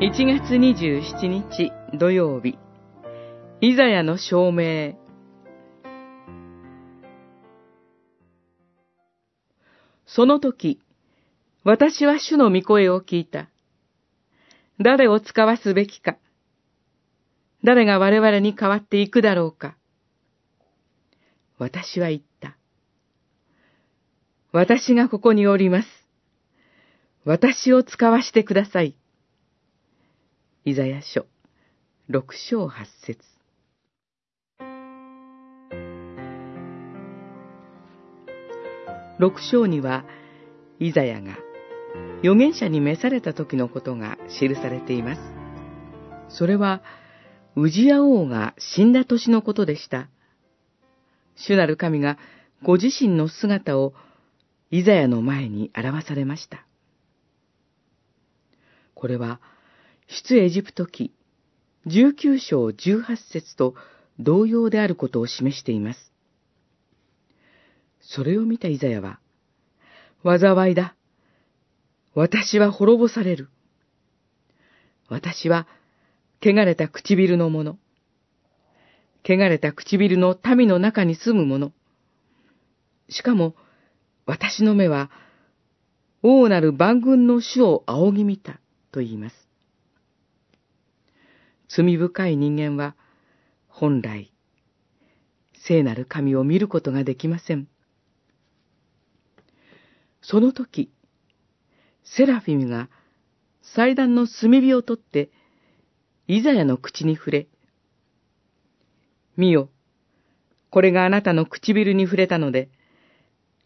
1月27日土曜日、イザヤの証明。その時、私は主の御声を聞いた。誰を使わすべきか。誰が我々に代わっていくだろうか。私は言った。私がここにおります。私を使わしてください。イザヤ書六章八節六章には、イザヤが預言者に召された時のことが記されています。それは、ウジヤ王が死んだ年のことでした。主なる神がご自身の姿をイザヤの前に表されました。これは、出エジプト記19章18節と同様であることを示しています。それを見たイザヤは、災いだ。私は滅ぼされる。私は、汚れた唇の者。汚れた唇の民の中に住む者。しかも、私の目は、王なる万軍の主を仰ぎ見た、と言います。罪深い人間は、本来、聖なる神を見ることができません。その時、セラフィムが祭壇の炭火を取って、イザヤの口に触れ、見よ、これがあなたの唇に触れたので、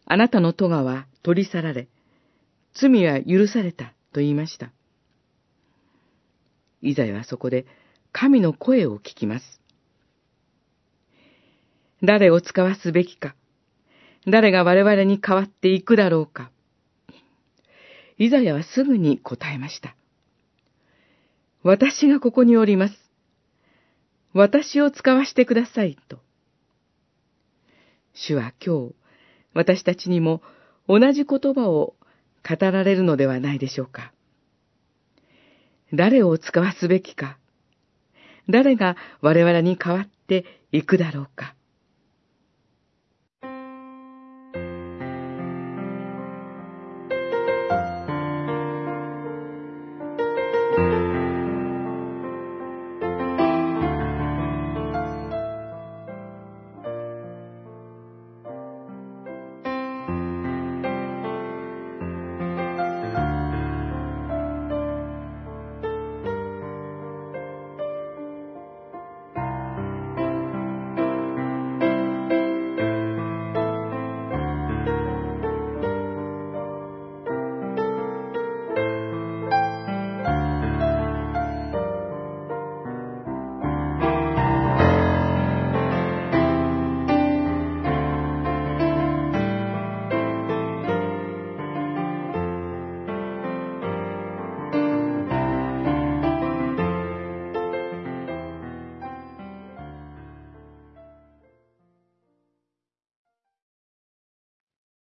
あなたの咎は取り去られ、罪は許されたと言いました。イザヤはそこで神の声を聞きます。誰を使わすべきか、誰が我々に代わっていくだろうか。イザヤはすぐに答えました。私がここにおります。私を使わしてください、と。主は今日、私たちにも同じ言葉を語られるのではないでしょうか。誰を使わすべきか、誰が我々に代わっていくだろうか。